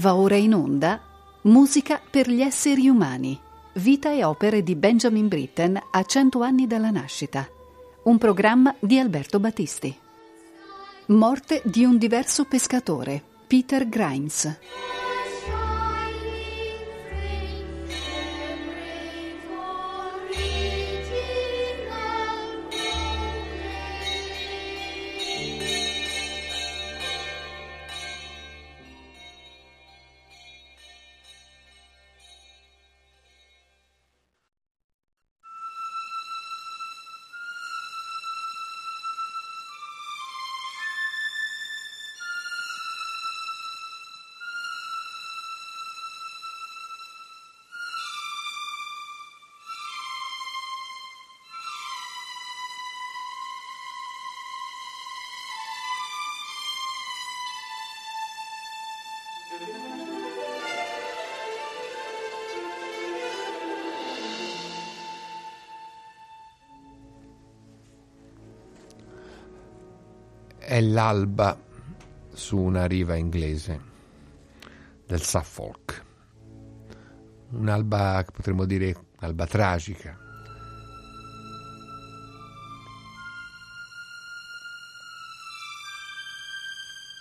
Va ora in onda Musica per gli esseri umani. Vita e opere di Benjamin Britten a cento anni dalla nascita. Un programma di Alberto Battisti. Morte di un diverso pescatore, Peter Grimes. L'alba su una riva inglese del Suffolk. Un'alba che potremmo dire alba tragica.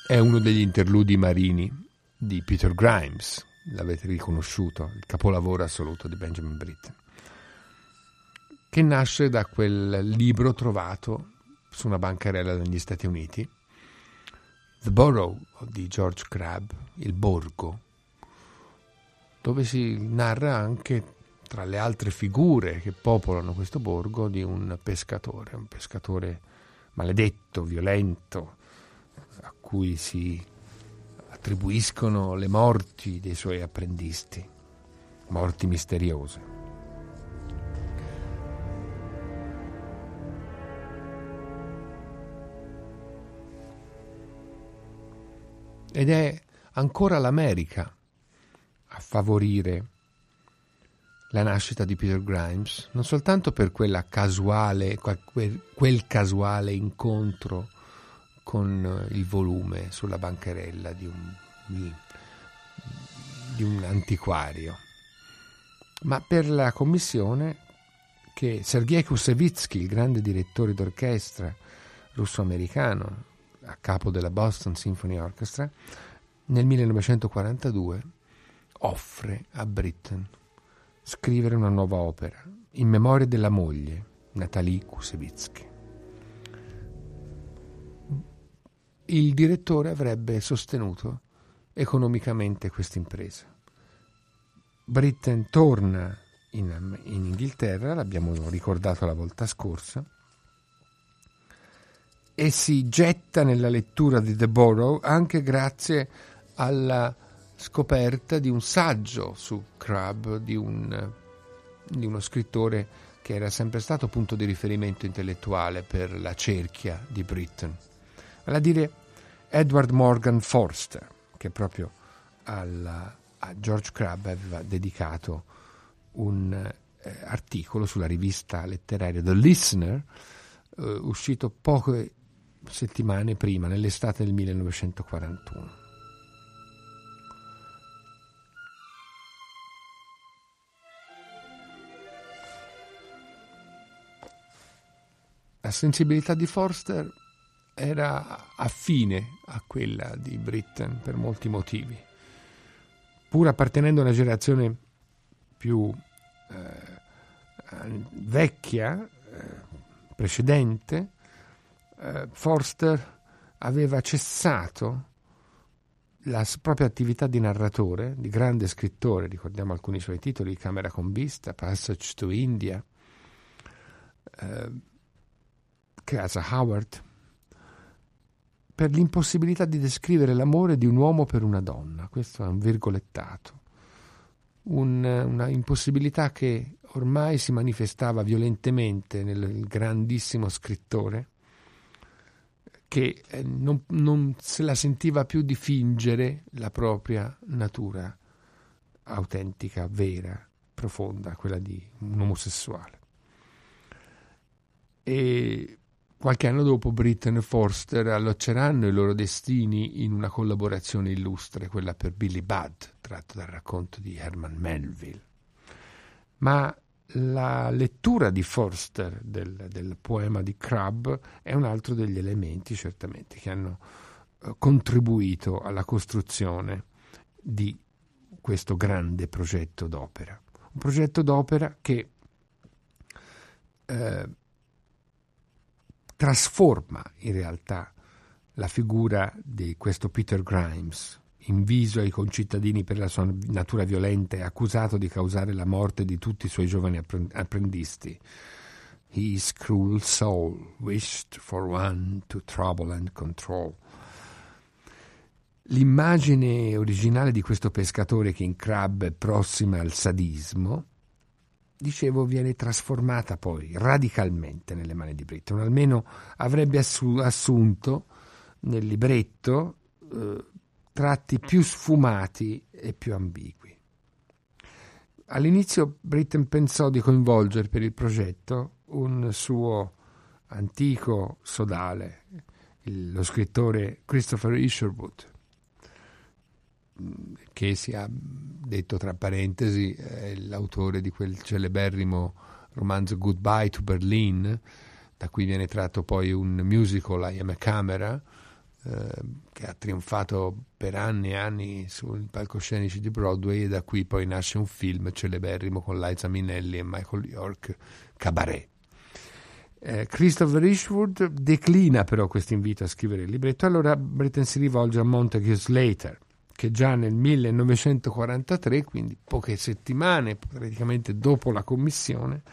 È uno degli interludi marini di Peter Grimes, l'avete riconosciuto, il capolavoro assoluto di Benjamin Britten, che nasce da quel libro trovato su una bancarella negli Stati Uniti, The Borough di George Crabbe, il borgo, dove si narra anche tra le altre figure che popolano questo borgo di un pescatore, un pescatore maledetto, violento, a cui si attribuiscono le morti dei suoi apprendisti, morti misteriose. Ed è ancora l'America a favorire la nascita di Peter Grimes, non soltanto per casuale, quel, casuale incontro con il volume sulla bancarella di un, di un antiquario, ma per la commissione che Sergei Kusevitsky, il grande direttore d'orchestra russo-americano, a capo della Boston Symphony Orchestra, nel 1942 offre a Britten scrivere una nuova opera in memoria della moglie, Natalie Kusevitsky. Il direttore avrebbe sostenuto economicamente questa impresa. Britten torna in, in Inghilterra, l'abbiamo ricordato la volta scorsa, e si getta nella lettura di The Borough anche grazie alla scoperta di un saggio su Crabbe, di, un, di uno scrittore che era sempre stato punto di riferimento intellettuale per la cerchia di Britain, vale a dire Edward Morgan Forster, che proprio alla, a George Crabbe aveva dedicato un eh, articolo sulla rivista letteraria The Listener, eh, uscito poche settimane prima, nell'estate del 1941. La sensibilità di Forster era affine a quella di Britten per molti motivi. Pur appartenendo a una generazione più eh, vecchia, eh, precedente, eh, Forster aveva cessato la propria attività di narratore, di grande scrittore, ricordiamo alcuni suoi titoli, Camera con vista, Passage to India, eh, Casa Howard, per l'impossibilità di descrivere l'amore di un uomo per una donna, questo è un virgolettato, un, una impossibilità che ormai si manifestava violentemente nel grandissimo scrittore, che eh, non, non, se la sentiva più di fingere la propria natura autentica, vera, profonda, quella di un omosessuale. E qualche anno dopo Britten e Forster allocceranno i loro destini in una collaborazione illustre, quella per Billy Budd, tratto dal racconto di Herman Melville. Ma la lettura di Forster del, del poema di Crabbe è un altro degli elementi certamente che hanno eh, contribuito alla costruzione di questo grande progetto d'opera. Un progetto d'opera che eh, trasforma in realtà la figura di questo Peter Grimes, inviso ai concittadini per la sua natura violenta e accusato di causare la morte di tutti i suoi giovani apprendisti. His cruel soul wished for one to trouble and control. L'immagine originale di questo pescatore che in Crab è prossima al sadismo, dicevo, viene trasformata poi radicalmente nelle mani di Britton, almeno avrebbe assunto nel libretto eh, tratti più sfumati e più ambigui. All'inizio Britten pensò di coinvolgere per il progetto un suo antico sodale, lo scrittore Christopher Isherwood, che si è detto tra parentesi è l'autore di quel celeberrimo romanzo Goodbye to Berlin, da cui viene tratto poi un musical I Am a Camera, che ha trionfato per anni e anni sui palcoscenici di Broadway e da qui poi nasce un film celeberrimo con Liza Minnelli e Michael York, Cabaret. Eh, Christopher Ishwood declina però questo invito a scrivere il libretto, allora Britten si rivolge a Montague Slater, che già nel 1943, quindi poche settimane praticamente dopo la commissione,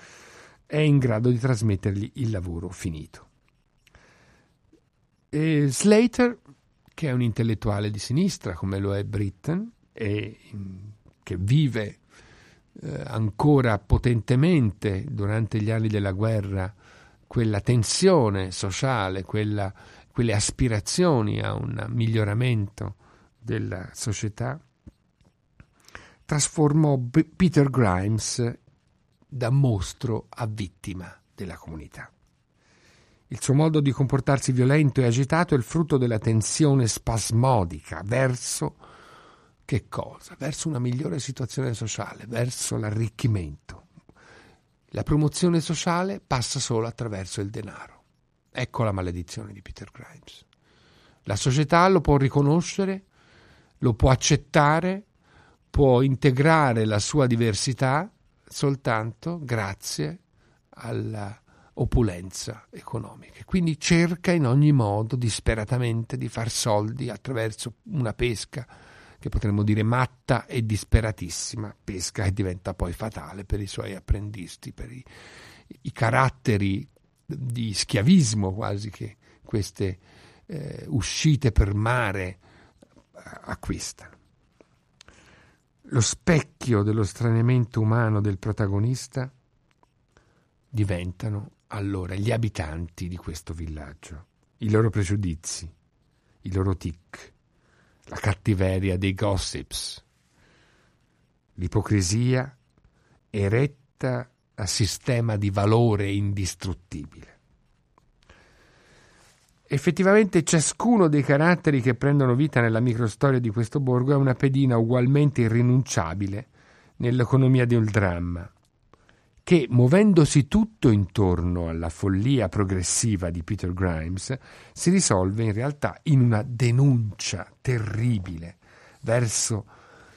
è in grado di trasmettergli il lavoro finito. E Slater, che è un intellettuale di sinistra come lo è Britten, e che vive eh, ancora potentemente durante gli anni della guerra quella tensione sociale, quella, quelle aspirazioni a un miglioramento della società, trasformò Peter Grimes da mostro a vittima della comunità. Il suo modo di comportarsi violento e agitato è il frutto della tensione spasmodica verso che cosa? Verso una migliore situazione sociale, verso l'arricchimento. La promozione sociale passa solo attraverso il denaro. Ecco la maledizione di Peter Grimes. La società lo può riconoscere lo può accettare, può integrare la sua diversità soltanto grazie all'opulenza economica. Quindi cerca in ogni modo disperatamente di far soldi attraverso una pesca che potremmo dire matta e disperatissima, pesca che diventa poi fatale per i suoi apprendisti, per i, i caratteri di schiavismo quasi che queste eh, uscite per mare acquistano. Lo specchio dello straniamento umano del protagonista diventano allora gli abitanti di questo villaggio, i loro pregiudizi, i loro tic, la cattiveria dei gossips, l'ipocrisia eretta a sistema di valore indistruttibile. Effettivamente ciascuno dei caratteri che prendono vita nella microstoria di questo borgo è una pedina ugualmente irrinunciabile nell'economia di un dramma, che, muovendosi tutto intorno alla follia progressiva di Peter Grimes, si risolve in realtà in una denuncia terribile verso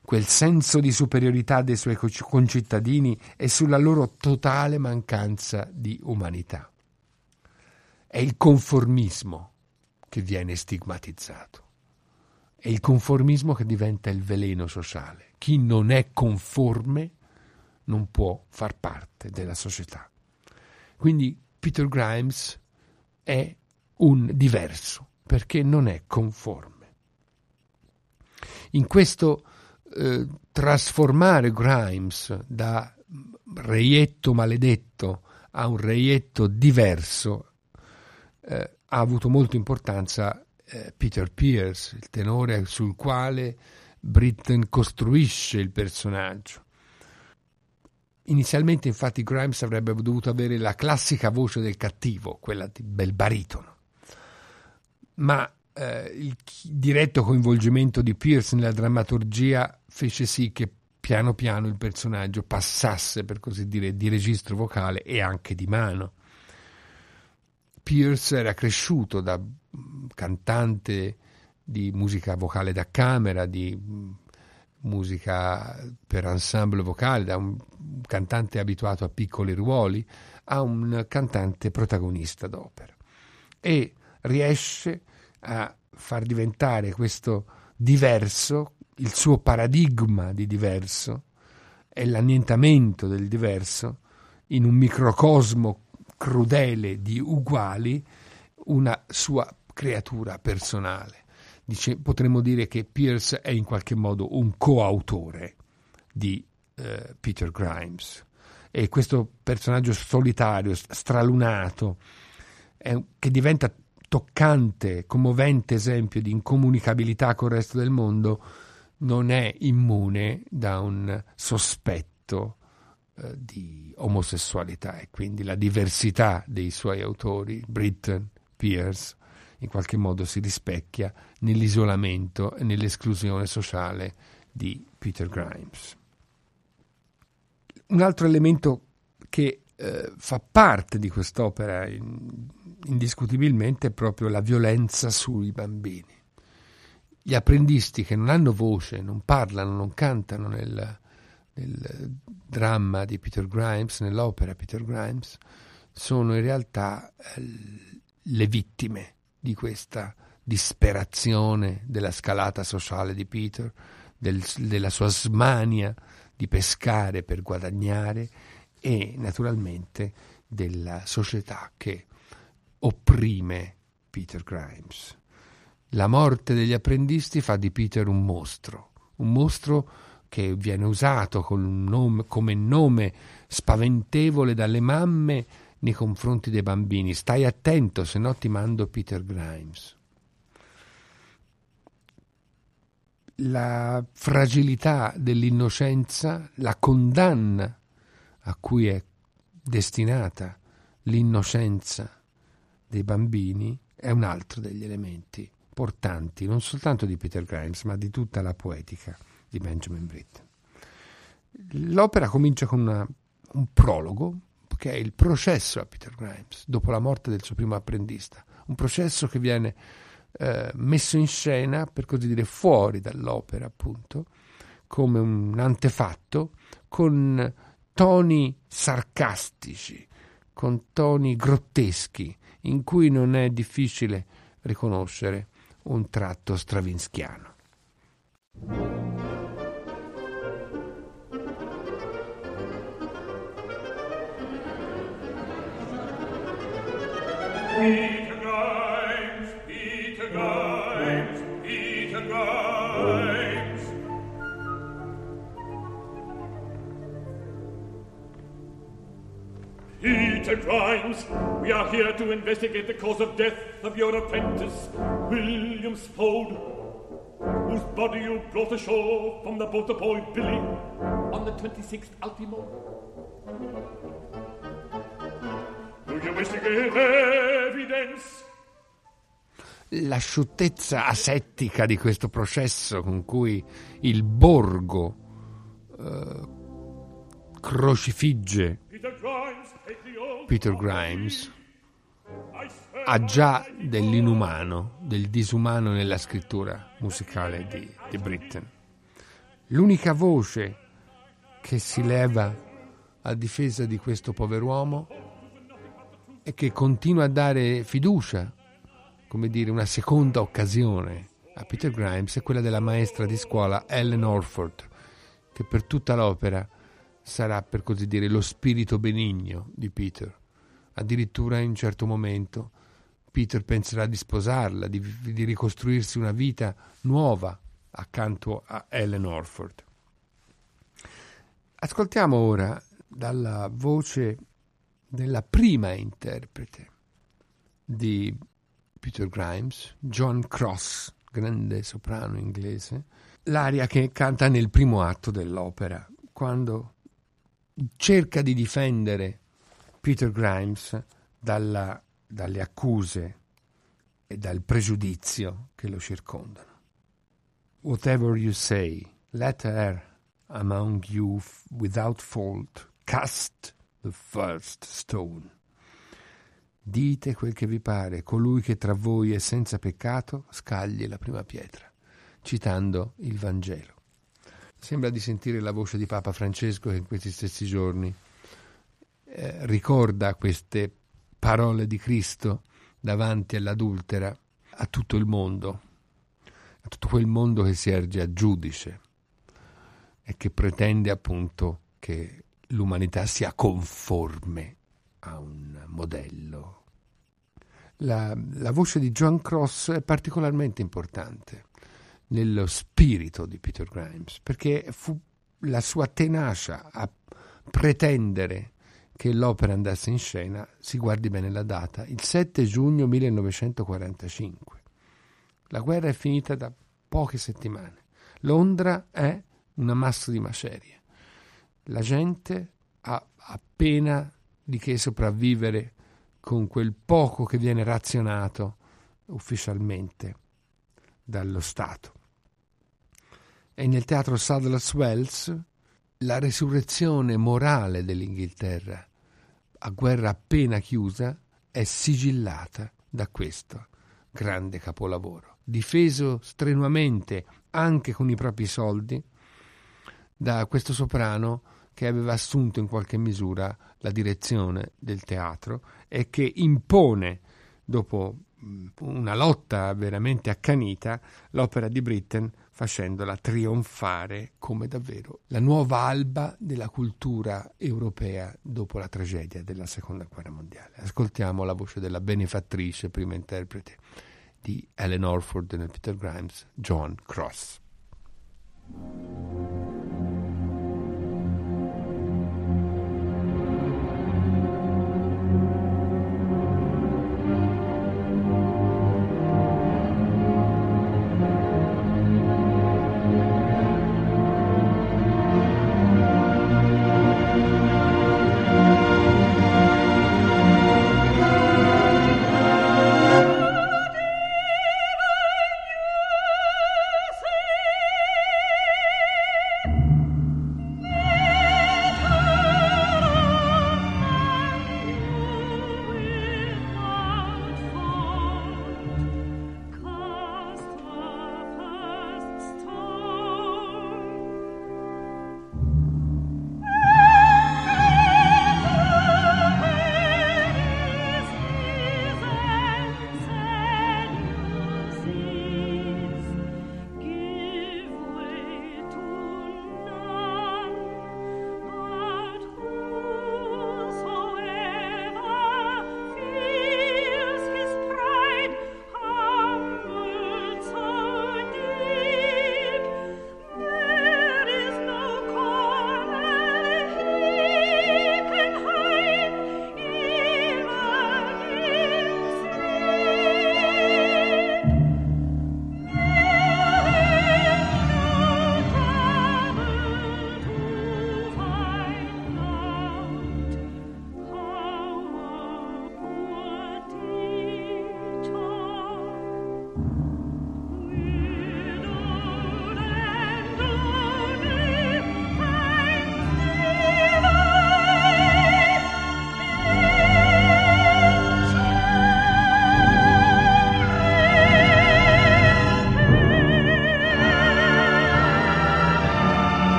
quel senso di superiorità dei suoi concittadini e sulla loro totale mancanza di umanità. È il conformismo che viene stigmatizzato. È il conformismo che diventa il veleno sociale. Chi non è conforme non può far parte della società. Quindi Peter Grimes è un diverso perché non è conforme. In questo eh, trasformare Grimes da reietto maledetto a un reietto diverso eh, ha avuto molta importanza eh, Peter Pierce, il tenore sul quale Britten costruisce il personaggio. Inizialmente infatti Grimes avrebbe dovuto avere la classica voce del cattivo, quella di bel baritono, ma eh, il diretto coinvolgimento di Pierce nella drammaturgia fece sì che piano piano il personaggio passasse, per così dire, di registro vocale e anche di mano. Pierce era cresciuto da cantante di musica vocale da camera, di musica per ensemble vocale, da un cantante abituato a piccoli ruoli a un cantante protagonista d'opera. E riesce a far diventare questo diverso, il suo paradigma di diverso, e l'annientamento del diverso, in un microcosmo crudele di uguali, una sua creatura personale. Dice, potremmo dire che Pierce è in qualche modo un coautore di eh, Peter Grimes. E questo personaggio solitario, stralunato, è, che diventa toccante, commovente esempio di incomunicabilità col resto del mondo, non è immune da un sospetto eh, di omosessualità e quindi la diversità dei suoi autori, Britton, Pierce, in qualche modo si rispecchia nell'isolamento e nell'esclusione sociale di Peter Grimes. Un altro elemento che eh, fa parte di quest'opera in, indiscutibilmente è proprio la violenza sui bambini. Gli apprendisti che non hanno voce, non parlano, non cantano nel, nel dramma di Peter Grimes, nell'opera Peter Grimes, sono in realtà eh, le vittime di questa disperazione della scalata sociale di Peter, del, della sua smania di pescare per guadagnare e naturalmente della società che opprime Peter Grimes. La morte degli apprendisti fa di Peter un mostro, un mostro che viene usato nome, come nome spaventevole dalle mamme nei confronti dei bambini. Stai attento, se no ti mando Peter Grimes. La fragilità dell'innocenza, la condanna a cui è destinata l'innocenza dei bambini è un altro degli elementi portanti, non soltanto di Peter Grimes, ma di tutta la poetica di Benjamin Britten. L'opera comincia con una, un prologo che è il processo a Peter Grimes dopo la morte del suo primo apprendista, un processo che viene eh, messo in scena, per così dire, fuori dall'opera, appunto, come un antefatto, con toni sarcastici, con toni grotteschi, in cui non è difficile riconoscere un tratto stravinskiano. Grimes, we are here to investigate the cause of death of your apprentice, William Spode, whose body you brought ashore from the boat of boy Billy on the 26th Ultimo. L'asciuttezza asettica di questo processo con cui il borgo eh, crocifigge Peter Grimes ha già dell'inumano, del disumano nella scrittura musicale di, di Britten. L'unica voce che si leva a difesa di questo pover'uomo e che continua a dare fiducia, come dire, una seconda occasione a Peter Grimes è quella della maestra di scuola Ellen Orford, che per tutta l'opera sarà, per così dire, lo spirito benigno di Peter. Addirittura in un certo momento Peter penserà di sposarla, di, di ricostruirsi una vita nuova accanto a Ellen Orford. Ascoltiamo ora dalla voce della prima interprete di Peter Grimes, John Cross, grande soprano inglese, l'aria che canta nel primo atto dell'opera, quando cerca di difendere Peter Grimes dalla, dalle accuse e dal pregiudizio che lo circondano. Whatever you say, let her among you without fault cast the first stone. Dite quel che vi pare, colui che tra voi è senza peccato scagli la prima pietra, citando il Vangelo. Sembra di sentire la voce di Papa Francesco che in questi stessi giorni eh, ricorda queste parole di Cristo davanti all'adultera a tutto il mondo, a tutto quel mondo che si erge a giudice e che pretende appunto che l'umanità sia conforme a un modello. La, la voce di John Cross è particolarmente importante nello spirito di Peter Grimes, perché fu la sua tenacia a pretendere che l'opera andasse in scena, si guardi bene la data, il 7 giugno 1945. La guerra è finita da poche settimane. Londra è una massa di macerie. La gente ha appena di che sopravvivere con quel poco che viene razionato ufficialmente dallo Stato. E nel teatro Sadler's Wells la resurrezione morale dell'Inghilterra a guerra appena chiusa è sigillata da questo grande capolavoro, difeso strenuamente anche con i propri soldi da questo soprano che aveva assunto in qualche misura la direzione del teatro e che impone, dopo una lotta veramente accanita, l'opera di Britten facendola trionfare come davvero la nuova alba della cultura europea dopo la tragedia della seconda guerra mondiale. Ascoltiamo la voce della benefattrice, prima interprete di Ellen Orford nel Peter Grimes, John Cross.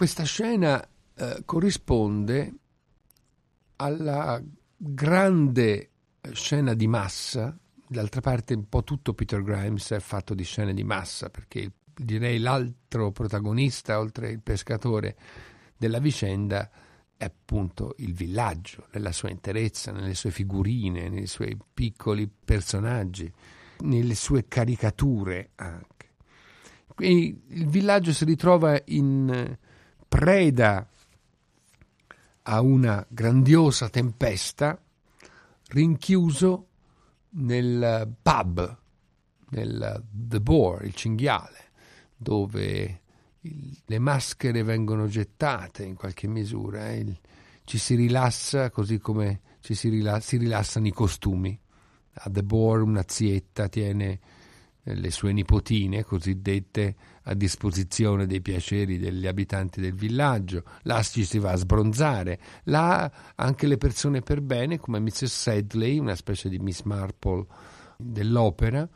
Questa scena eh, corrisponde alla grande scena di massa, d'altra parte un po' tutto Peter Grimes è fatto di scene di massa, perché direi l'altro protagonista, oltre il pescatore della vicenda, è appunto il villaggio, nella sua interezza, nelle sue figurine, nei suoi piccoli personaggi, nelle sue caricature anche. Quindi il villaggio si ritrova in preda a una grandiosa tempesta, rinchiuso nel pub, nel The Boar, il cinghiale, dove il, le maschere vengono gettate in qualche misura, eh, il, ci si rilassa così come ci si, rila, si rilassano i costumi. A The Boar una zietta tiene le sue nipotine cosiddette a disposizione dei piaceri degli abitanti del villaggio, là ci si va a sbronzare, là anche le persone per bene come Mrs. Sedley, una specie di Miss Marple dell'opera,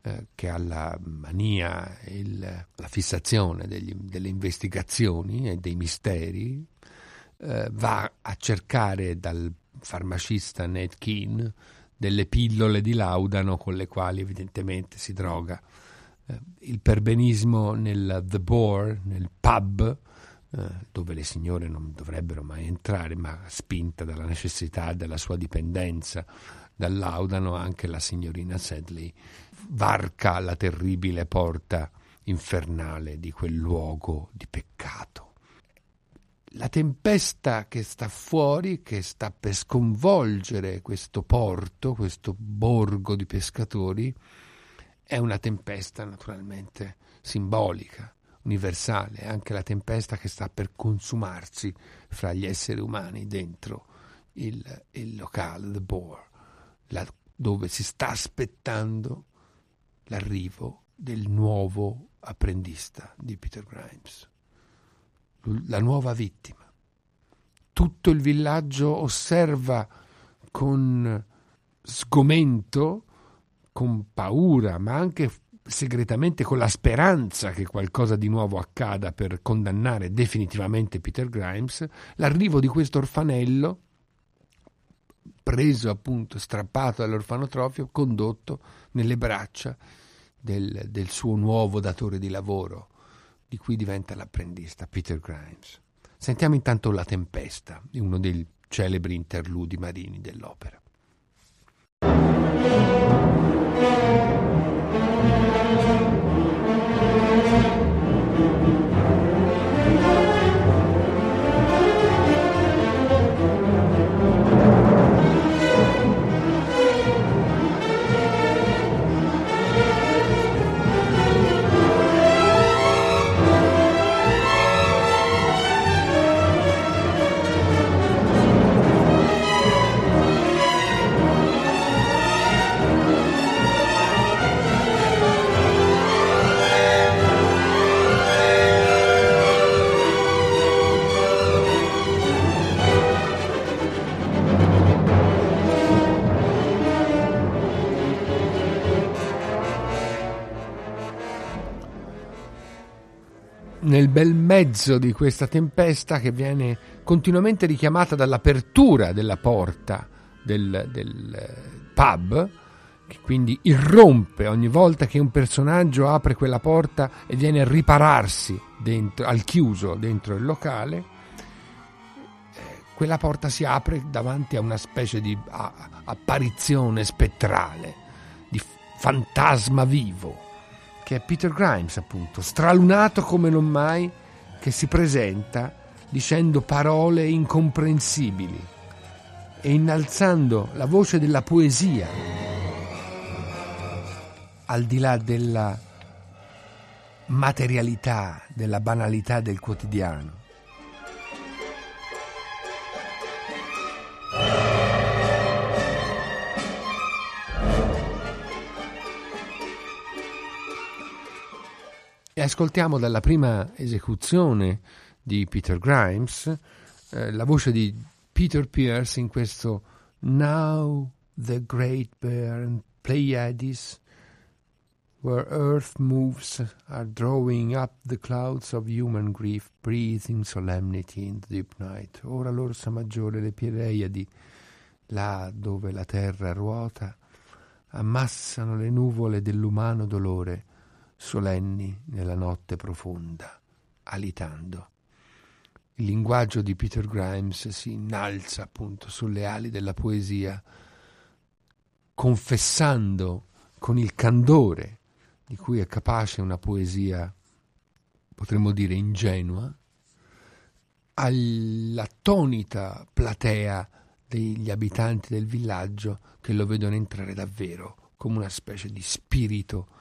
eh, che ha la mania, il, la fissazione degli, delle investigazioni e dei misteri, eh, va a cercare dal farmacista Ned Keane delle pillole di laudano con le quali evidentemente si droga. Eh, il perbenismo nel The Boar, nel pub, eh, dove le signore non dovrebbero mai entrare, ma spinta dalla necessità della sua dipendenza dal laudano, anche la signorina Sedley varca la terribile porta infernale di quel luogo di peccato. La tempesta che sta fuori, che sta per sconvolgere questo porto, questo borgo di pescatori, è una tempesta naturalmente simbolica, universale, è anche la tempesta che sta per consumarsi fra gli esseri umani dentro il, il locale, The Boar, la, dove si sta aspettando l'arrivo del nuovo apprendista di Peter Grimes la nuova vittima. Tutto il villaggio osserva con sgomento, con paura, ma anche segretamente con la speranza che qualcosa di nuovo accada per condannare definitivamente Peter Grimes, l'arrivo di questo orfanello, preso appunto, strappato dall'orfanotrofio, condotto nelle braccia del, del suo nuovo datore di lavoro, di cui diventa l'apprendista Peter Grimes. Sentiamo intanto La tempesta, uno dei celebri interludi marini dell'opera. Mezzo di questa tempesta che viene continuamente richiamata dall'apertura della porta del, del eh, pub, che quindi irrompe ogni volta che un personaggio apre quella porta e viene a ripararsi dentro, al chiuso dentro il locale, eh, quella porta si apre davanti a una specie di apparizione spettrale, di fantasma vivo che è Peter Grimes, appunto, stralunato come non mai, che si presenta dicendo parole incomprensibili e innalzando la voce della poesia al di là della materialità, della banalità del quotidiano. Ascoltiamo dalla prima esecuzione di Peter Grimes eh, la voce di Peter Pierce in questo Now the Great Bear and Pleiades where earth moves are drawing up the clouds of human grief, breathing solemnity in the deep night. Ora l'orsa maggiore, le Pireiadi, là dove la terra ruota, ammassano le nuvole dell'umano dolore, solenni nella notte profonda, alitando. Il linguaggio di Peter Grimes si innalza appunto sulle ali della poesia, confessando con il candore di cui è capace una poesia, potremmo dire, ingenua, all'attonita platea degli abitanti del villaggio che lo vedono entrare davvero come una specie di spirito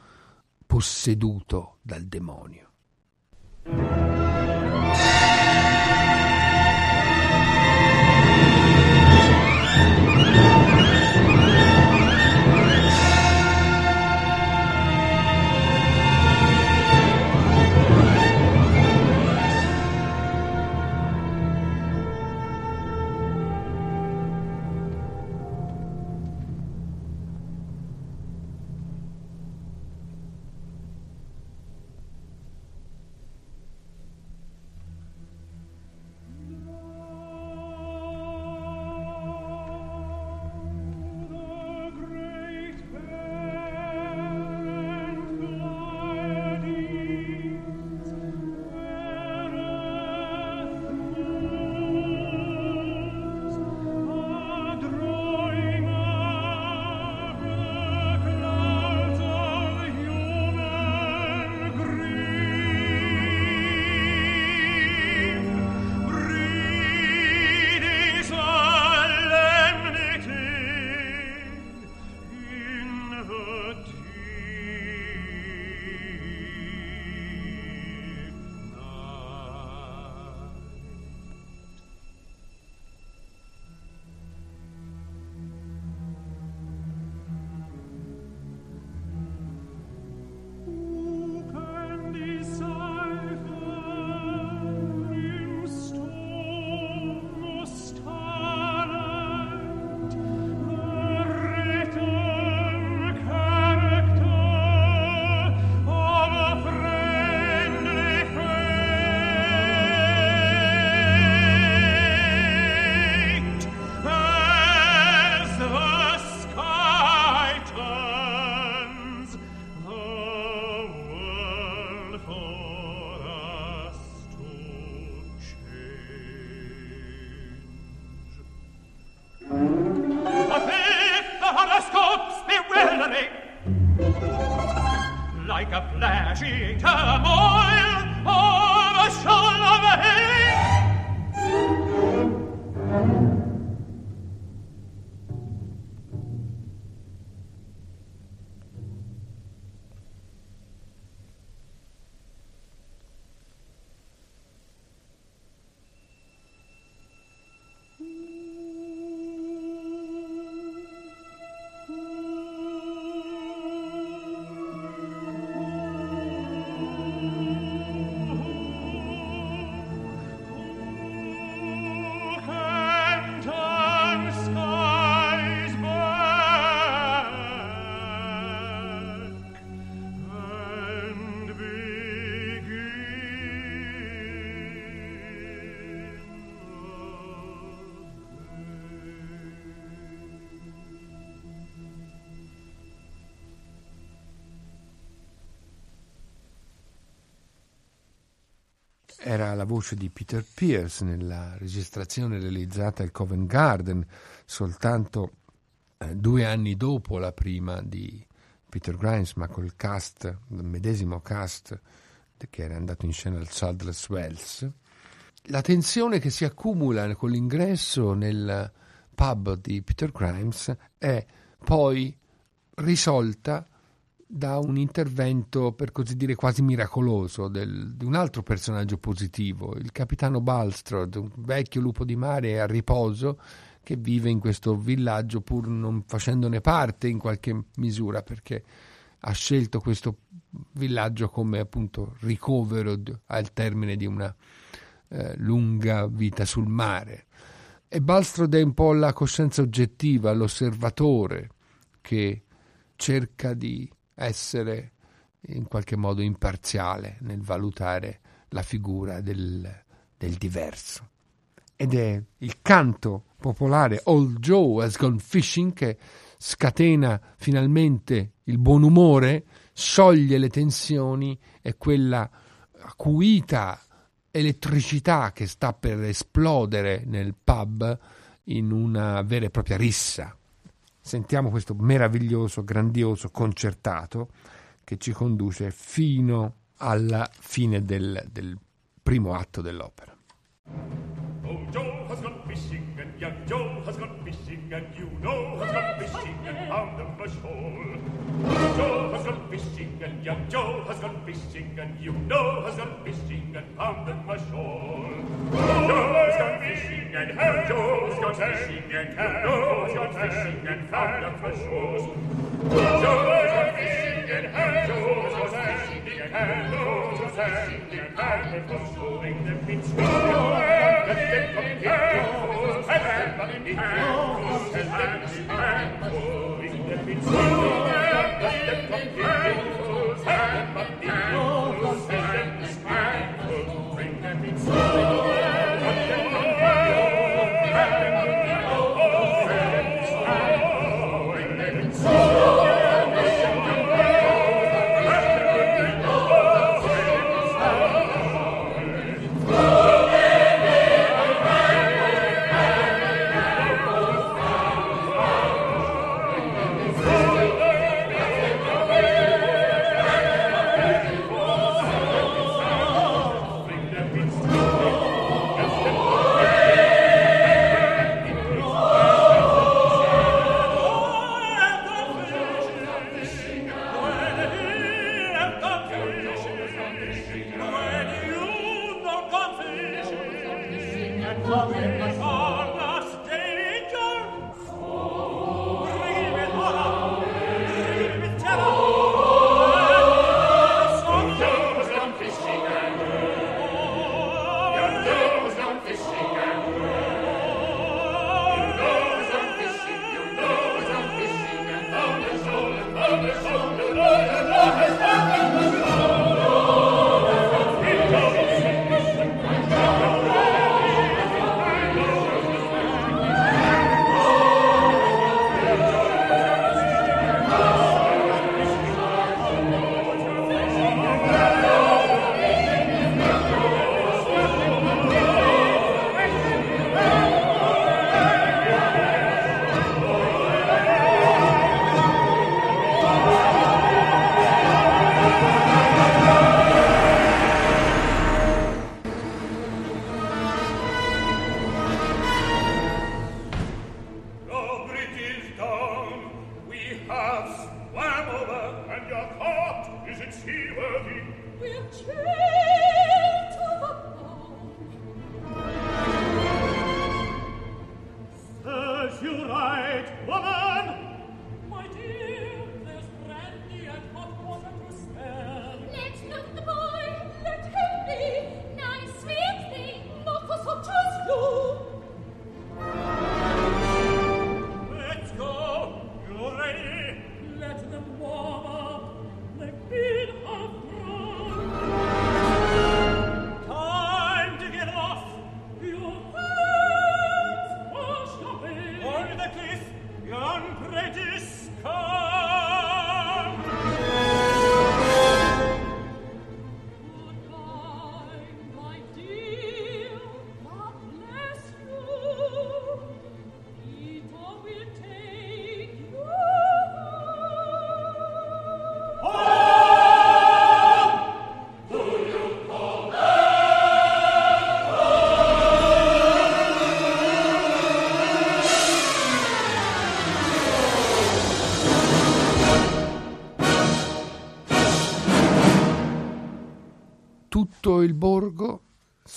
posseduto dal demonio. Era la voce di Peter Pierce nella registrazione realizzata al Covent Garden soltanto eh, due anni dopo la prima di Peter Grimes, ma col cast, il medesimo cast che era andato in scena al Sadler's Wells. La tensione che si accumula con l'ingresso nel pub di Peter Grimes è poi risolta da un intervento, per così dire, quasi miracoloso del, di un altro personaggio positivo, il capitano Balstrod, un vecchio lupo di mare a riposo che vive in questo villaggio pur non facendone parte in qualche misura perché ha scelto questo villaggio come appunto ricovero al termine di una eh, lunga vita sul mare. E Balstrod è un po' la coscienza oggettiva, l'osservatore che cerca di essere in qualche modo imparziale nel valutare la figura del, del diverso. Ed è il canto popolare Old Joe has gone fishing che scatena finalmente il buon umore, scioglie le tensioni e quella acuita elettricità che sta per esplodere nel pub in una vera e propria rissa. Sentiamo questo meraviglioso, grandioso concertato che ci conduce fino alla fine del, del primo atto dell'opera. Oh, Joe has gone fishing and young Joe has gone fishing and you know has gone fishing and found a mush hole. Oh, Joe has gone fishing and young Joe has gone fishing and you know has gone fishing and found a mush hole. Oh, Joe has gone fishing and young Joe has gone fishing and you know has gone fishing and found a mush hole. Oh, Joe has gone fishing and young Joe has gone fishing and you know has gone fishing and found a mush hole. Them been swinging, let them come here. And let them come here. il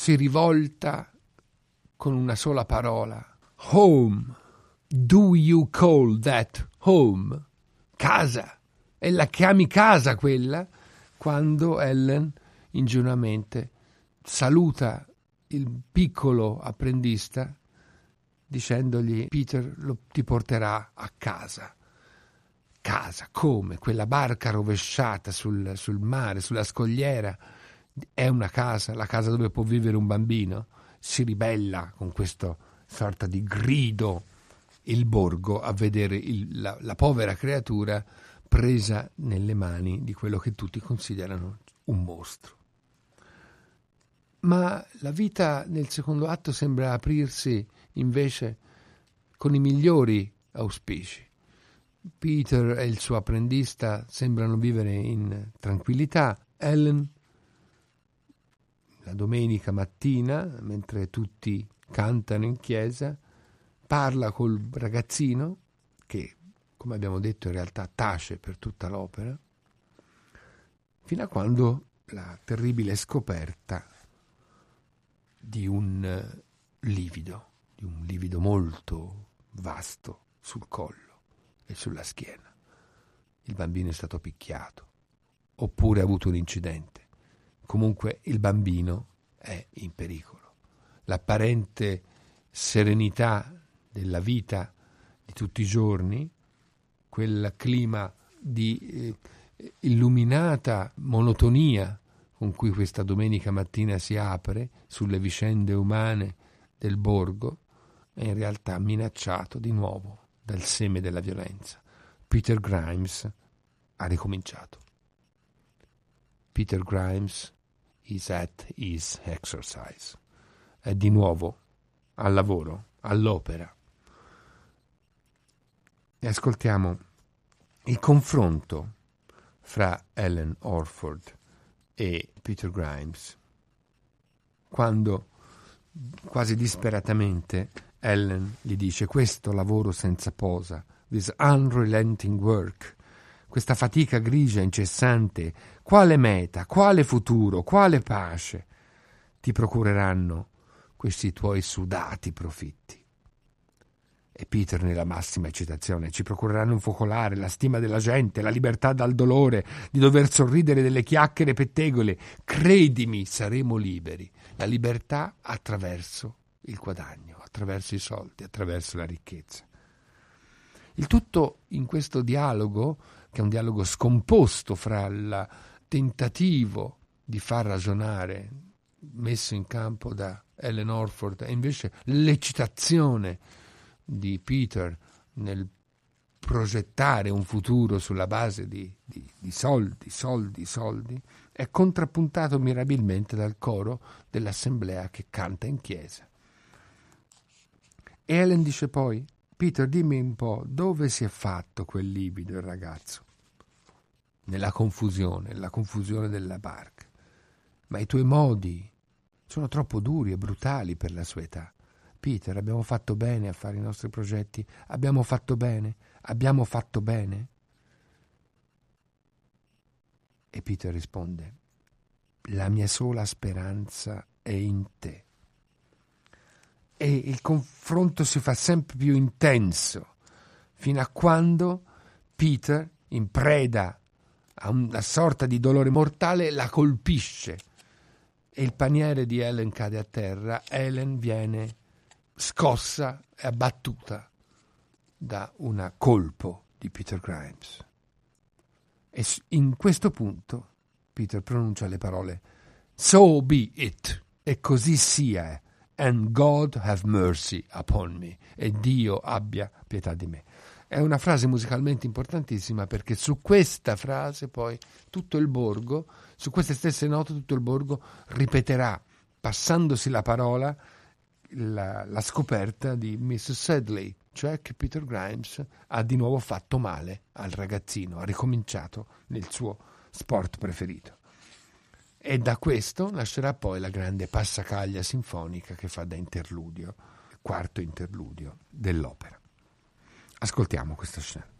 si rivolta con una sola parola. Home. Do you call that home? Casa. E la chiami casa quella quando Ellen ingenuamente saluta il piccolo apprendista dicendogli Peter lo, ti porterà a casa. casa, come quella barca rovesciata sul, sul mare, sulla scogliera, è una casa, la casa dove può vivere un bambino, si ribella con questa sorta di grido il borgo a vedere il, la, la povera creatura presa nelle mani di quello che tutti considerano un mostro. Ma la vita nel secondo atto sembra aprirsi invece con i migliori auspici. Peter e il suo apprendista sembrano vivere in tranquillità. Ellen, la domenica mattina, mentre tutti cantano in chiesa, parla col ragazzino, che come abbiamo detto in realtà tace per tutta l'opera, fino a quando la terribile scoperta di un eh, livido, di un livido molto vasto sul collo e sulla schiena. Il bambino è stato picchiato, oppure ha avuto un incidente. Comunque il bambino è in pericolo. L'apparente serenità della vita di tutti i giorni, quel clima di eh, illuminata monotonia con cui questa domenica mattina si apre sulle vicende umane del borgo, è in realtà minacciato di nuovo dal seme della violenza. Peter Grimes ha ricominciato. Peter Grimes is at his exercise. È di nuovo al lavoro, all'opera. E ascoltiamo il confronto fra Ellen Orford e Peter Grimes, quando quasi disperatamente Ellen gli dice questo lavoro senza posa, this unrelenting work, questa fatica grigia incessante, quale meta, quale futuro, quale pace ti procureranno questi tuoi sudati profitti? E Peter nella massima eccitazione ci procureranno un focolare, la stima della gente, la libertà dal dolore, di dover sorridere delle chiacchiere pettegole. Credimi, saremo liberi. La libertà attraverso il guadagno, attraverso i soldi, attraverso la ricchezza. Il tutto in questo dialogo, che è un dialogo scomposto fra il tentativo di far ragionare messo in campo da Ellen Orford e invece l'eccitazione di Peter nel progettare un futuro sulla base di, di, di, soldi, soldi, soldi, è contrappuntato mirabilmente dal coro dell'assemblea che canta in chiesa. E Ellen dice poi, Peter, dimmi un po', dove si è fatto quel livido il ragazzo? Nella confusione, nella confusione della barca. Ma i tuoi modi sono troppo duri e brutali per la sua età. Peter, abbiamo fatto bene a fare i nostri progetti, abbiamo fatto bene, abbiamo fatto bene. E Peter risponde, la mia sola speranza è in te e il confronto si fa sempre più intenso, fino a quando Peter, in preda a una sorta di dolore mortale, la colpisce e il paniere di Ellen cade a terra. Ellen viene scossa e abbattuta da un colpo di Peter Grimes. E in questo punto Peter pronuncia le parole So be it, e così sia and God have mercy upon me, e Dio abbia pietà di me. È una frase musicalmente importantissima perché su questa frase poi tutto il borgo, su queste stesse note tutto il borgo ripeterà, passandosi la parola, la, la scoperta di Miss Sedley, cioè che Peter Grimes ha di nuovo fatto male al ragazzino, ha ricominciato nel suo sport preferito e da questo nascerà poi la grande passacaglia sinfonica che fa da interludio, quarto interludio dell'opera. Ascoltiamo questa scena.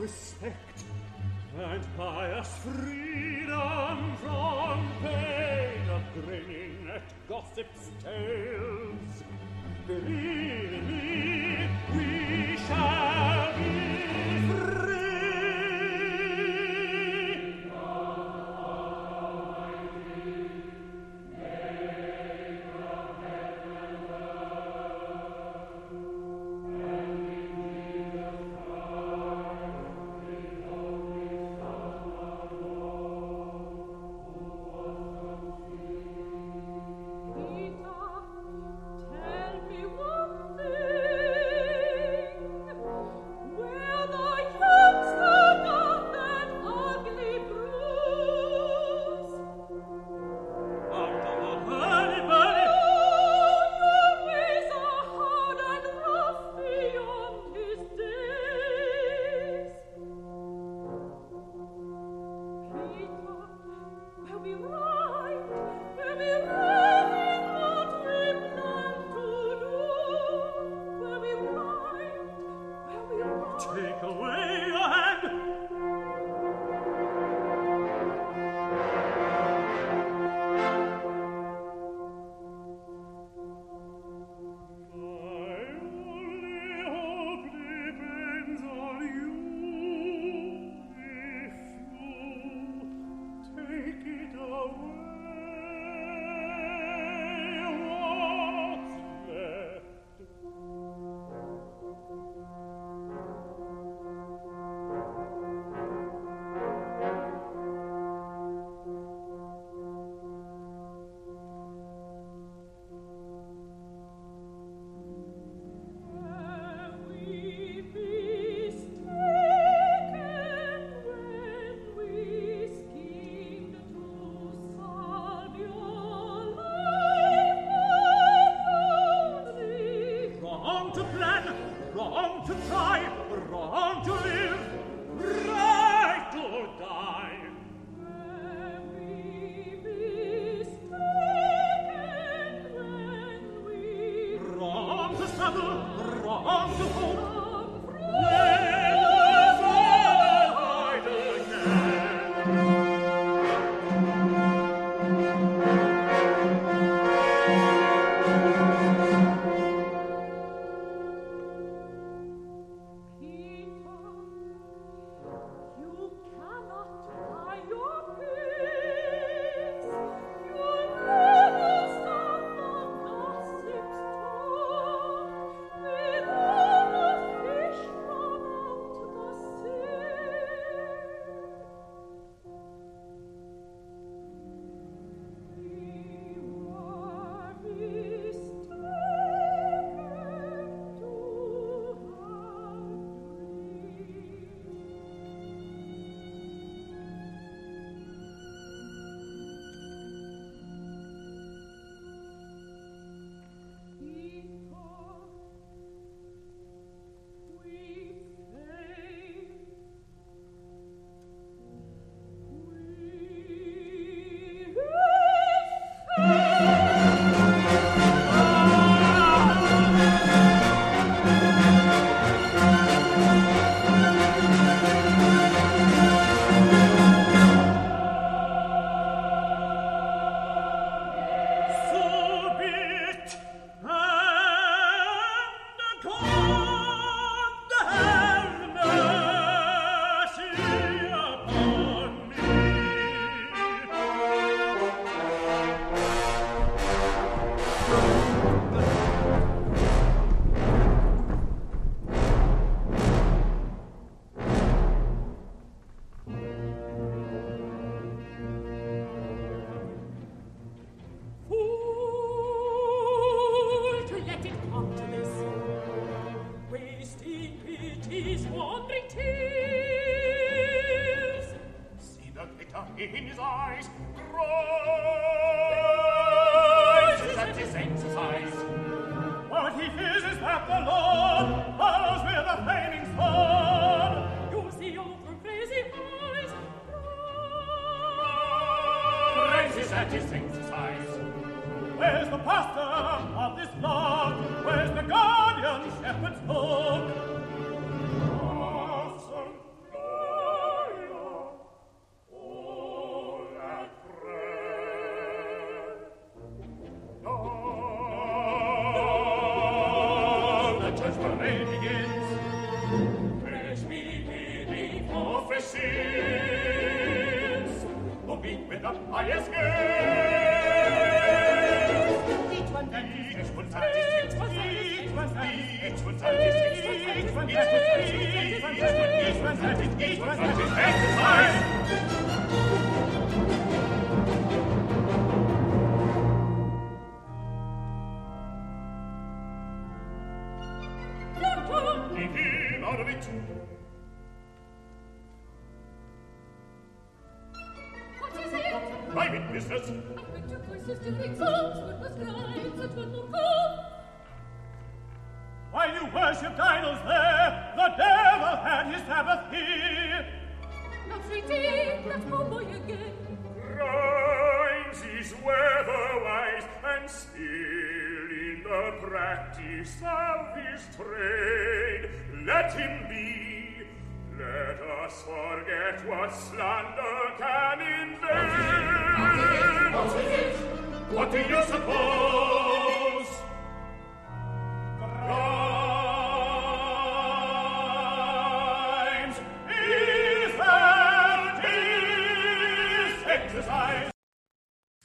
respect and by us freedom six tails. Believe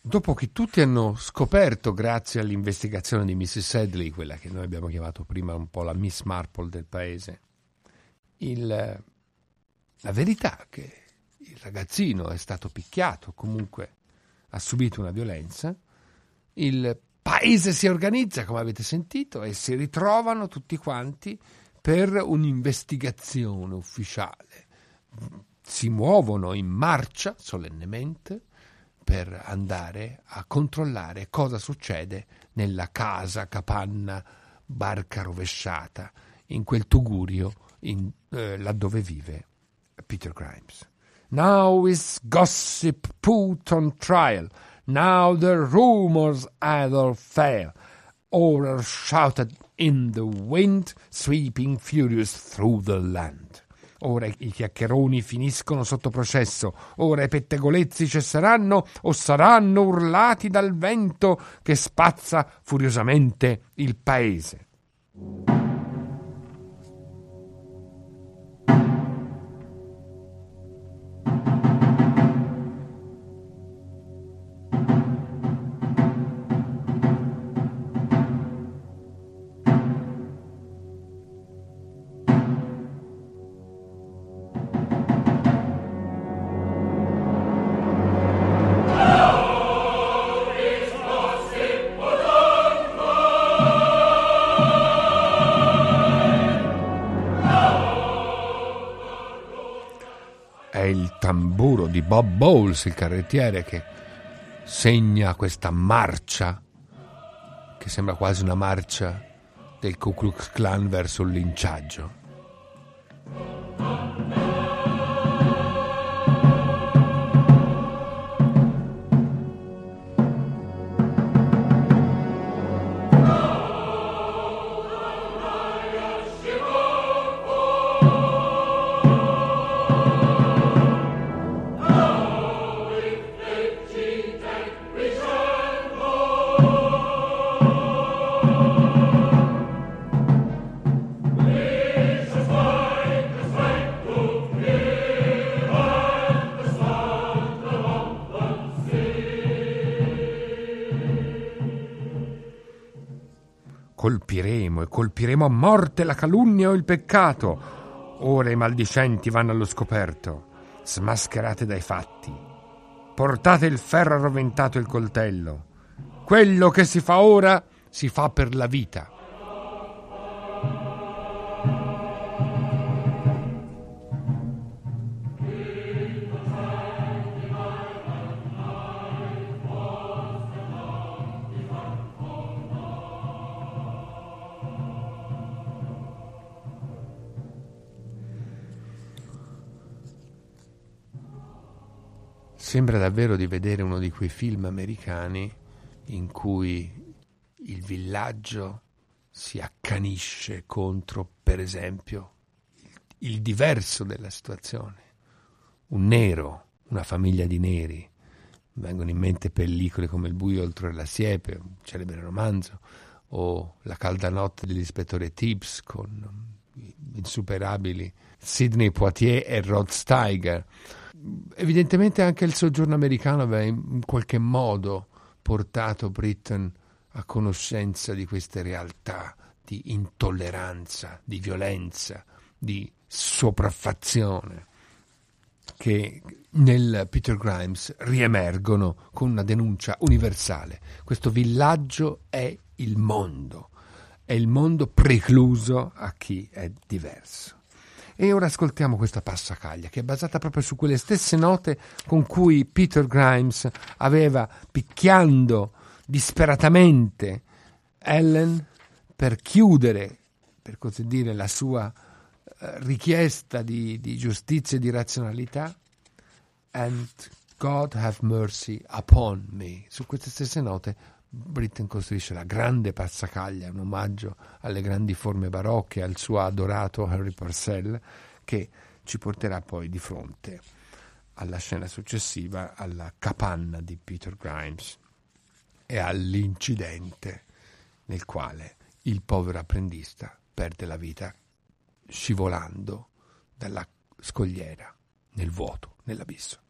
Dopo che tutti hanno scoperto, grazie all'investigazione di Mrs. Sedley, quella che noi abbiamo chiamato prima un po' la Miss Marple del paese, il, la verità che il ragazzino è stato picchiato, comunque ha subito una violenza, il paese si organizza, come avete sentito, e si ritrovano tutti quanti per un'investigazione ufficiale. Si muovono in marcia solennemente per andare a controllare cosa succede nella casa, capanna, barca rovesciata, in quel tugurio in, eh, laddove vive Peter Grimes. Now is gossip put on trial. Now the rumors either fail or shouted in the wind, sweeping furious through the land. Ora i chiacchieroni finiscono sotto processo, ora i pettegolezzi cesseranno o saranno urlati dal vento che spazza furiosamente il paese. Bob Bowles, il carrettiere, che segna questa marcia, che sembra quasi una marcia del Ku Klux Klan verso il linciaggio. Colpiremo a morte la calunnia o il peccato. Ora i maldicenti vanno allo scoperto, smascherate dai fatti. Portate il ferro arroventato e il coltello. Quello che si fa ora si fa per la vita. Sembra davvero di vedere uno di quei film americani in cui il villaggio si accanisce contro, per esempio, il, diverso della situazione. Un nero, una famiglia di neri. Vengono in mente pellicole come Il buio oltre la siepe, un celebre romanzo, o La calda notte dell'ispettore Tibbs con insuperabili Sidney Poitier e Rod Steiger evidentemente anche il soggiorno americano aveva in qualche modo portato Britain a conoscenza di queste realtà di intolleranza, di violenza, di sopraffazione che nel Peter Grimes riemergono con una denuncia universale. Questo villaggio è il mondo, è il mondo precluso a chi è diverso. E ora ascoltiamo questa passacaglia che è basata proprio su quelle stesse note con cui Peter Grimes aveva picchiando disperatamente Ellen per chiudere, per così dire, la sua eh, richiesta di, di giustizia e di razionalità. And God have mercy upon me. Su queste stesse note Britten costruisce la grande passacaglia, un omaggio alle grandi forme barocche, al suo adorato Harry Purcell, che ci porterà poi di fronte alla scena successiva, alla capanna di Peter Grimes e all'incidente nel quale il povero apprendista perde la vita scivolando dalla scogliera nel vuoto, nell'abisso.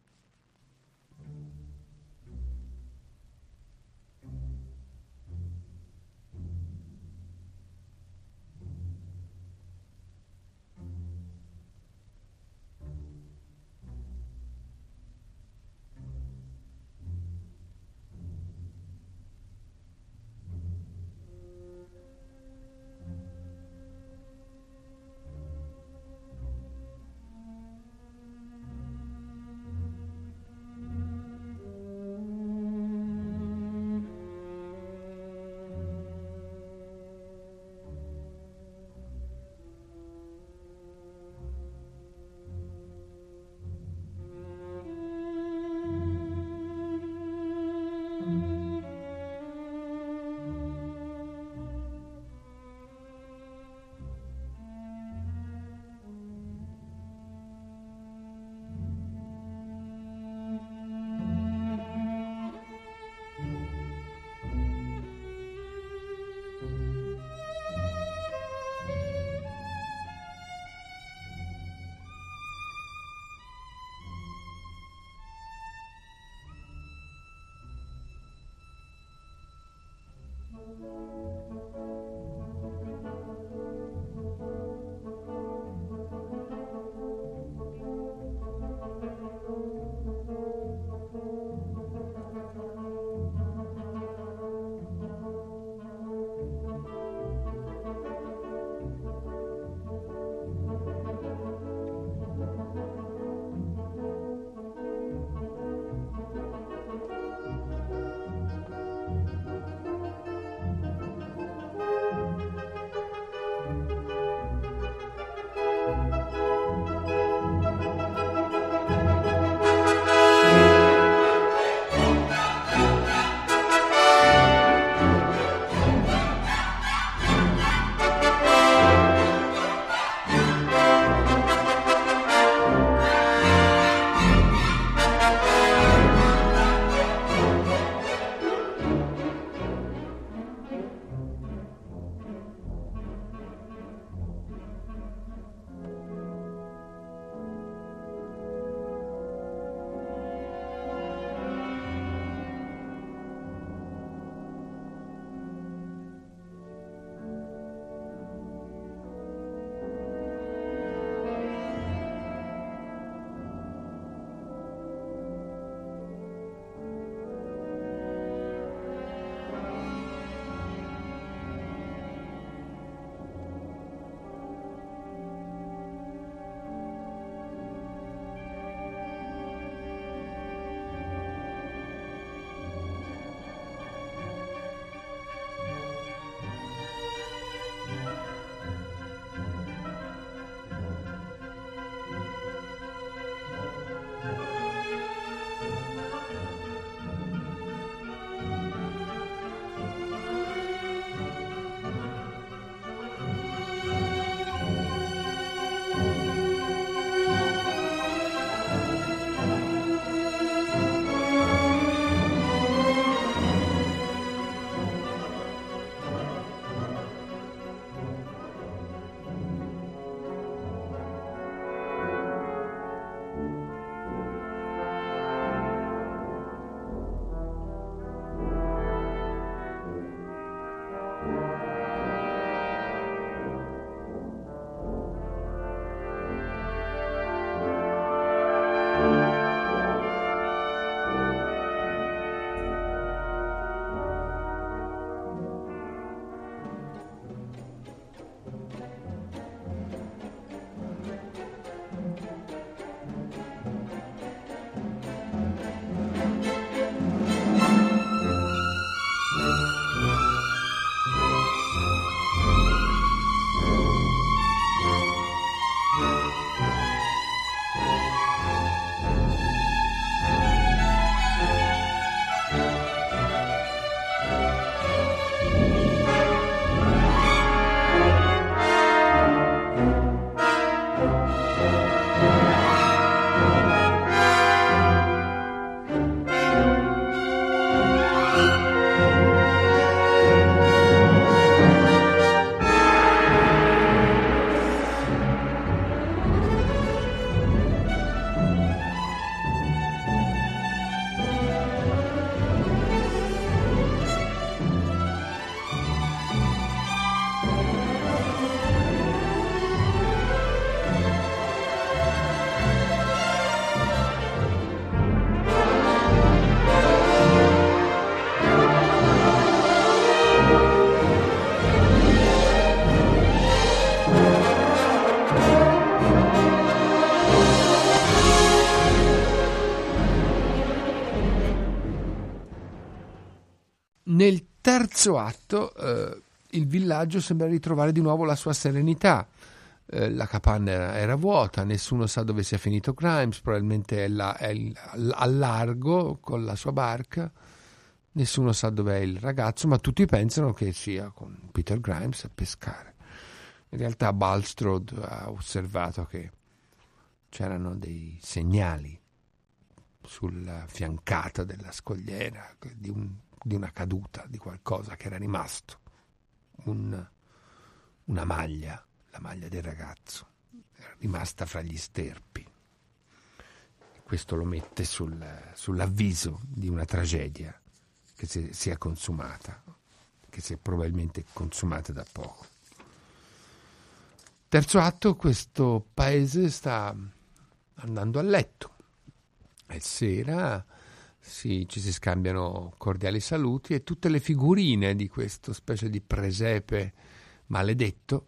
Terzo atto eh, il villaggio sembra ritrovare di nuovo la sua serenità. Eh, la capanna era, era, vuota, nessuno sa dove sia finito Grimes, probabilmente è, là, è al largo con la sua barca, nessuno sa dov'è il ragazzo, ma tutti pensano che sia con Peter Grimes a pescare. In realtà Balstrode ha osservato che c'erano dei segnali sulla fiancata della scogliera di, un, di una caduta, di qualcosa che era rimasto, un, una maglia, la maglia del ragazzo, era rimasta fra gli sterpi. Questo lo mette sul, sull'avviso di una tragedia che si, si è consumata, che si è probabilmente consumata da poco. Terzo atto, questo paese sta andando a letto. E sera sì, ci si scambiano cordiali saluti e tutte le figurine di questo specie di presepe maledetto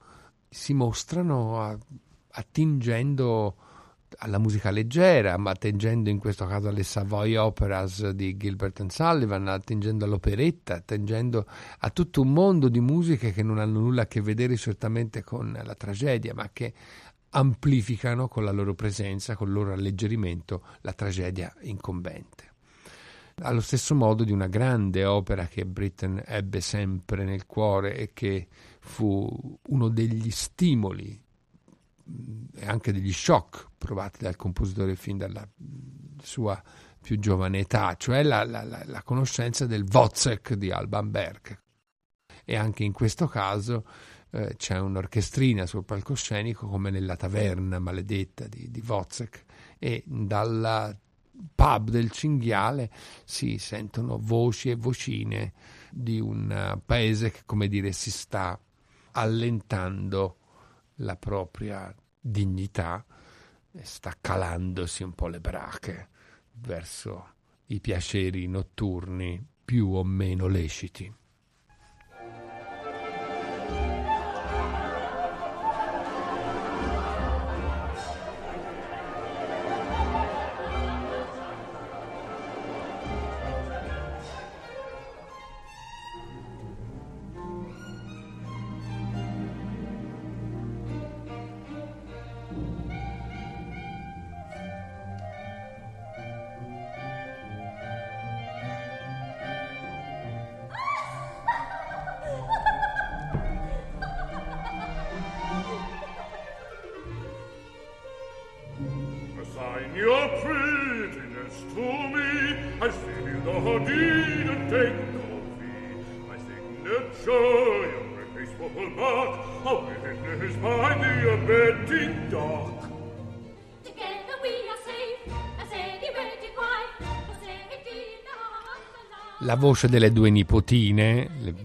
si mostrano attingendo alla musica leggera, ma attingendo in questo caso alle Savoy Operas di Gilbert and Sullivan, attingendo all'operetta, attingendo a tutto un mondo di musiche che non hanno nulla a che vedere certamente con la tragedia, ma che amplificano con la loro presenza, con il loro alleggerimento, la tragedia incombente. Allo stesso modo di una grande opera che Britten ebbe sempre nel cuore e che fu uno degli stimoli e anche degli shock provati dal compositore fin dalla sua più giovane età, cioè la, la, la conoscenza del Wozzeck di Alban Berg. E anche in questo caso eh, c'è un'orchestrina sul palcoscenico come nella taverna maledetta di, di Wozzeck e dal pub del cinghiale si sentono voci e vocine di un paese che, come dire, si sta allentando la propria dignità e sta calandosi un po' le brache verso i piaceri notturni più o meno leciti. Voce delle due nipotine, le,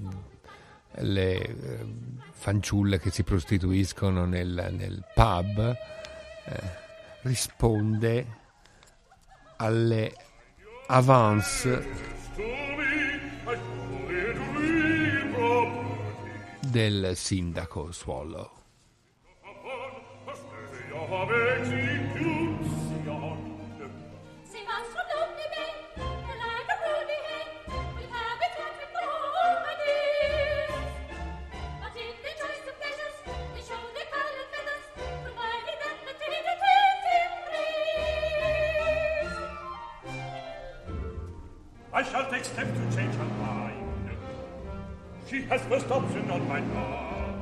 le eh, fanciulle che si prostituiscono nel, nel pub, eh, risponde alle avance del sindaco Swallow. Step to change her mind. She has first option on my part.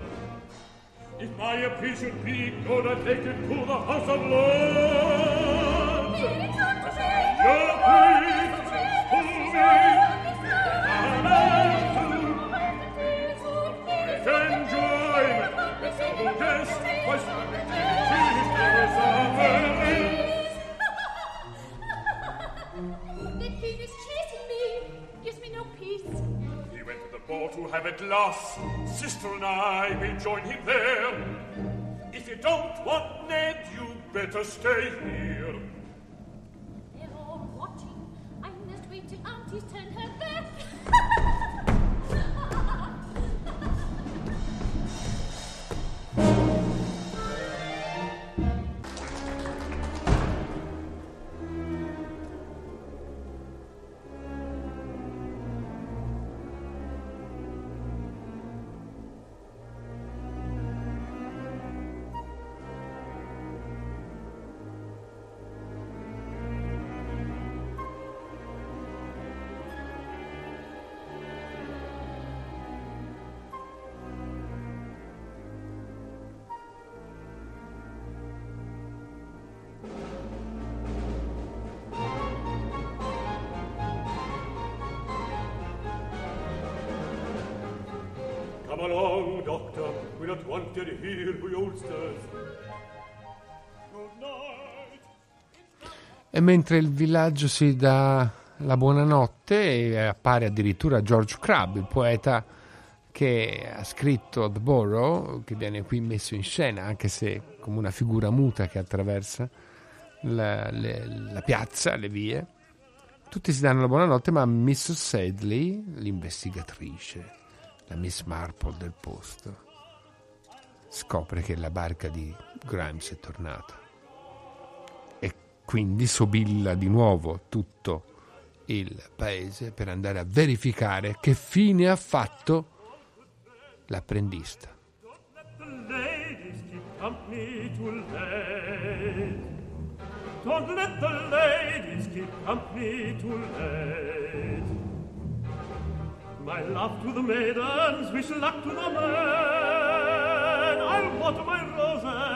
If my appeal should be ignored, I take it to the House of Lords. Have at last. Sister and I will join him there. If you don't want Ned, you better stay here. They're all watching. I must wait till Auntie's turn E mentre il villaggio si dà la buonanotte, appare addirittura George Crabbe, il poeta che ha scritto The Borough, che viene qui messo in scena, anche se come una figura muta che attraversa la, le, la piazza, le vie. Tutti si danno la buonanotte, ma Miss Sedley, l'investigatrice, la Miss Marple del posto, scopre che la barca di Grimes è tornata. E quindi sobilla di nuovo tutto il paese per andare a verificare che fine ha fatto l'apprendista. Don't let the ladies keep company too late. My love to the maidens, wish luck to the men. Water my roses.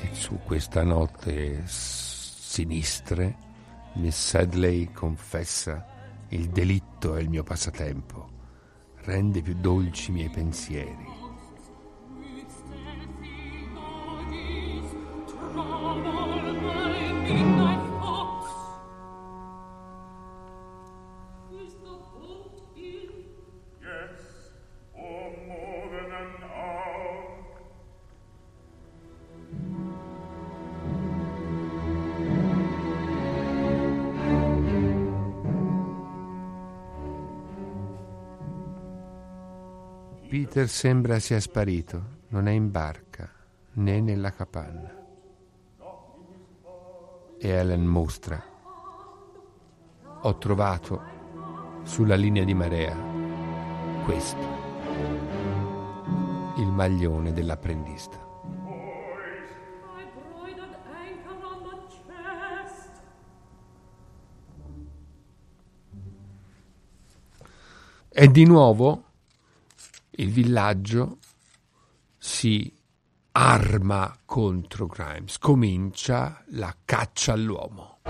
E su questa notte sinistre, Miss Sedley confessa il delitto è il mio passatempo, rende più dolci i miei pensieri. With Peter sembra sia sparito, non è in barca né nella capanna. E Ellen mostra. Ho trovato sulla linea di marea questo, il maglione dell'apprendista. E di nuovo il villaggio si arma contro Grimes, comincia la caccia all'uomo.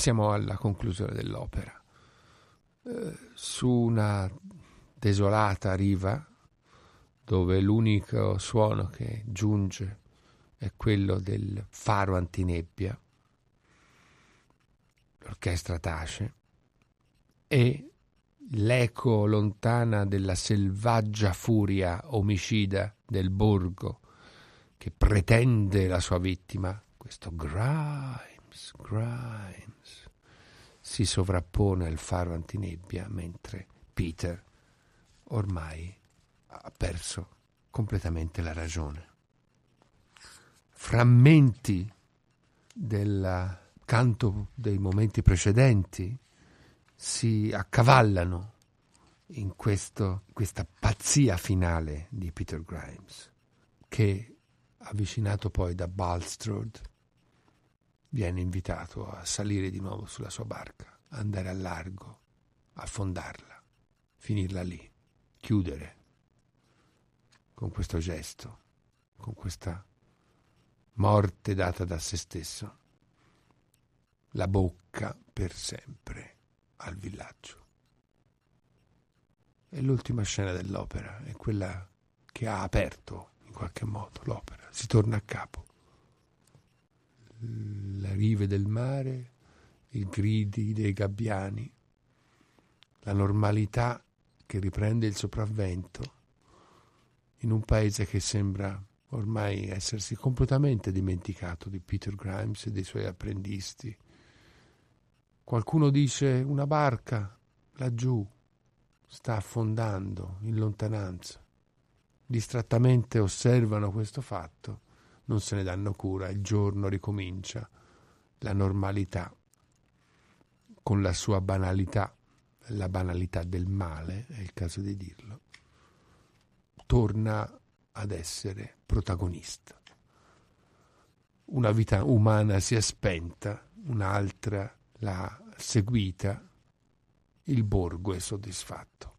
Siamo alla conclusione dell'opera. Eh, su una desolata riva, dove l'unico suono che giunge è quello del faro antinebbia, l'orchestra tace e l'eco lontana della selvaggia furia omicida del borgo che pretende la sua vittima, questo Grimes, Grimes, si sovrappone al faro antinebbia mentre Peter ormai ha perso completamente la ragione. Frammenti del canto dei momenti precedenti si accavallano in questo, questa pazzia finale di Peter Grimes, che, avvicinato poi da Balstrode, viene invitato a salire di nuovo sulla sua barca, andare a largo, affondarla, finirla lì, chiudere con questo gesto, con questa morte data da se stesso, la bocca per sempre al villaggio. E l'ultima scena dell'opera è quella che ha aperto in qualche modo l'opera. Si torna a capo. Le rive del mare, i gridi dei gabbiani, la normalità che riprende il sopravvento in un paese che sembra ormai essersi completamente dimenticato di Peter Grimes e dei suoi apprendisti Qualcuno dice una barca laggiù sta affondando in lontananza. Distrattamente osservano questo fatto, non se ne danno cura, il giorno ricomincia, la normalità con la sua banalità, la banalità del male, è il caso di dirlo, torna ad essere protagonista. Una vita umana si è spenta, un'altra l'ha seguita, il borgo è soddisfatto.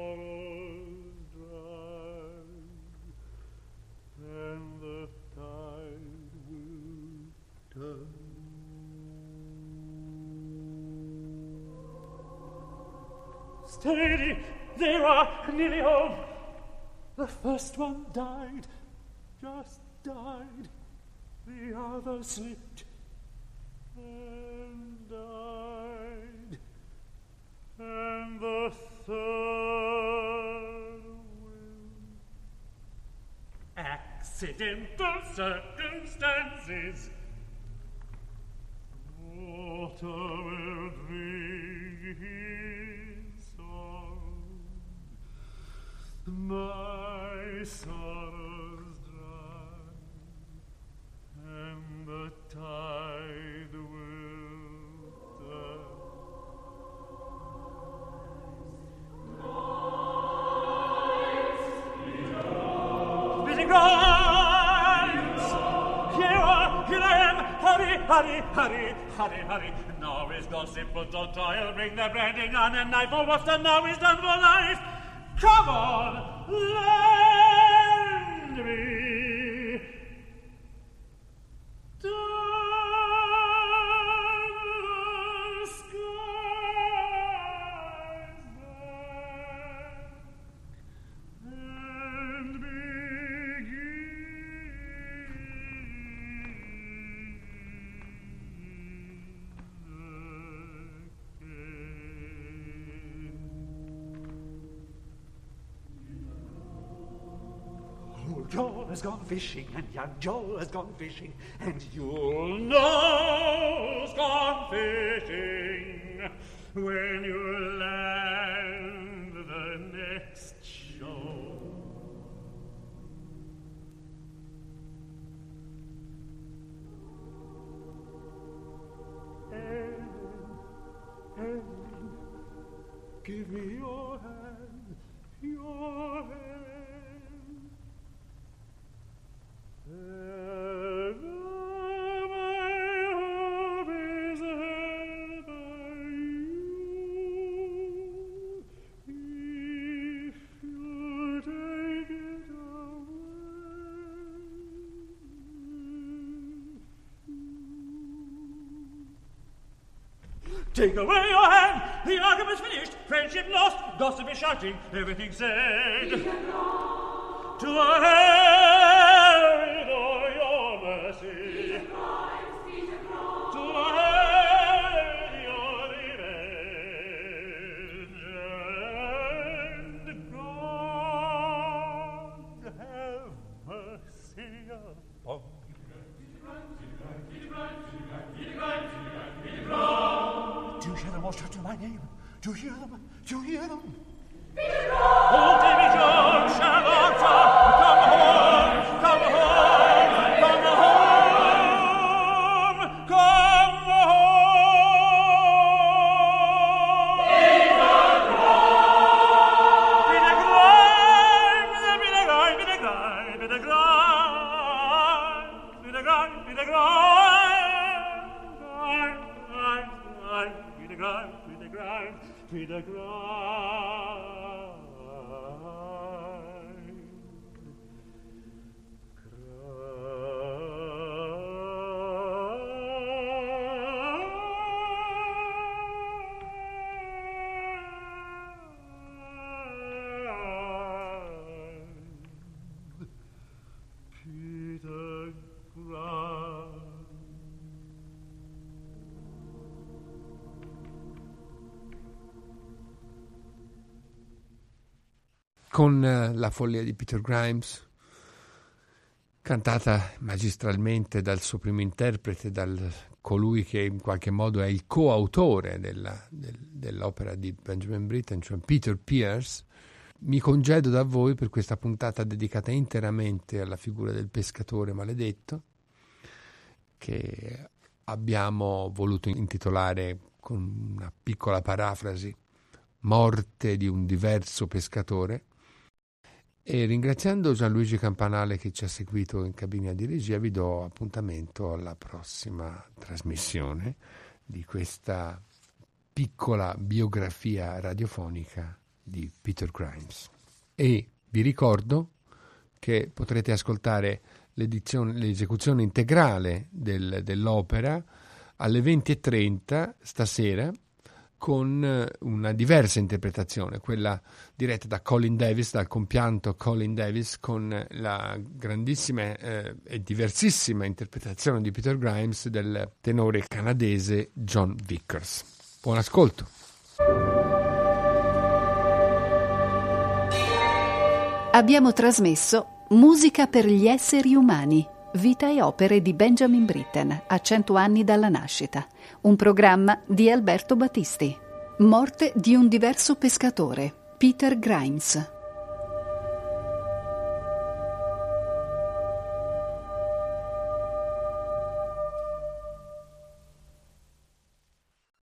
Steady, they are nearly home. The first one died, just died. The other slipped and died. And the third will. Accidental circumstances. Water will drink my sorrows dry, and the tide will turn. Here, I am! Hurry, hurry, hurry, hurry, hurry! Now is gossip, but don't bring the branding on and knife, for what's done now is done for life! Come on, lend me. Fishing, and young Joe has gone fishing, and you'll know who's gone fishing. When you land shouting, everything said. To hand or your mercy. Con eh, La follia di Peter Grimes, cantata magistralmente dal suo primo interprete, dal colui che in qualche modo è il coautore della- del- dell'opera di Benjamin Britten, cioè Peter Pierce. Mi congedo da voi per questa puntata dedicata interamente alla figura del pescatore maledetto, che abbiamo voluto intitolare con una piccola parafrasi Morte di un diverso pescatore. E ringraziando Gianluigi Campanale che ci ha seguito in cabina di regia, vi do appuntamento alla prossima trasmissione di questa piccola biografia radiofonica di Peter Grimes. E vi ricordo che potrete ascoltare l'esecuzione integrale del- dell'opera alle 20.30 stasera con eh, una diversa interpretazione, quella diretta da Colin Davis, dal compianto Colin Davis, con la grandissima eh, e diversissima interpretazione di Peter Grimes del tenore canadese John Vickers. Buon ascolto. Abbiamo trasmesso Musica per gli esseri umani, vita e opere di Benjamin Britten a cento anni dalla nascita, un programma di Alberto Battisti. Morte di un diverso pescatore, Peter Grimes.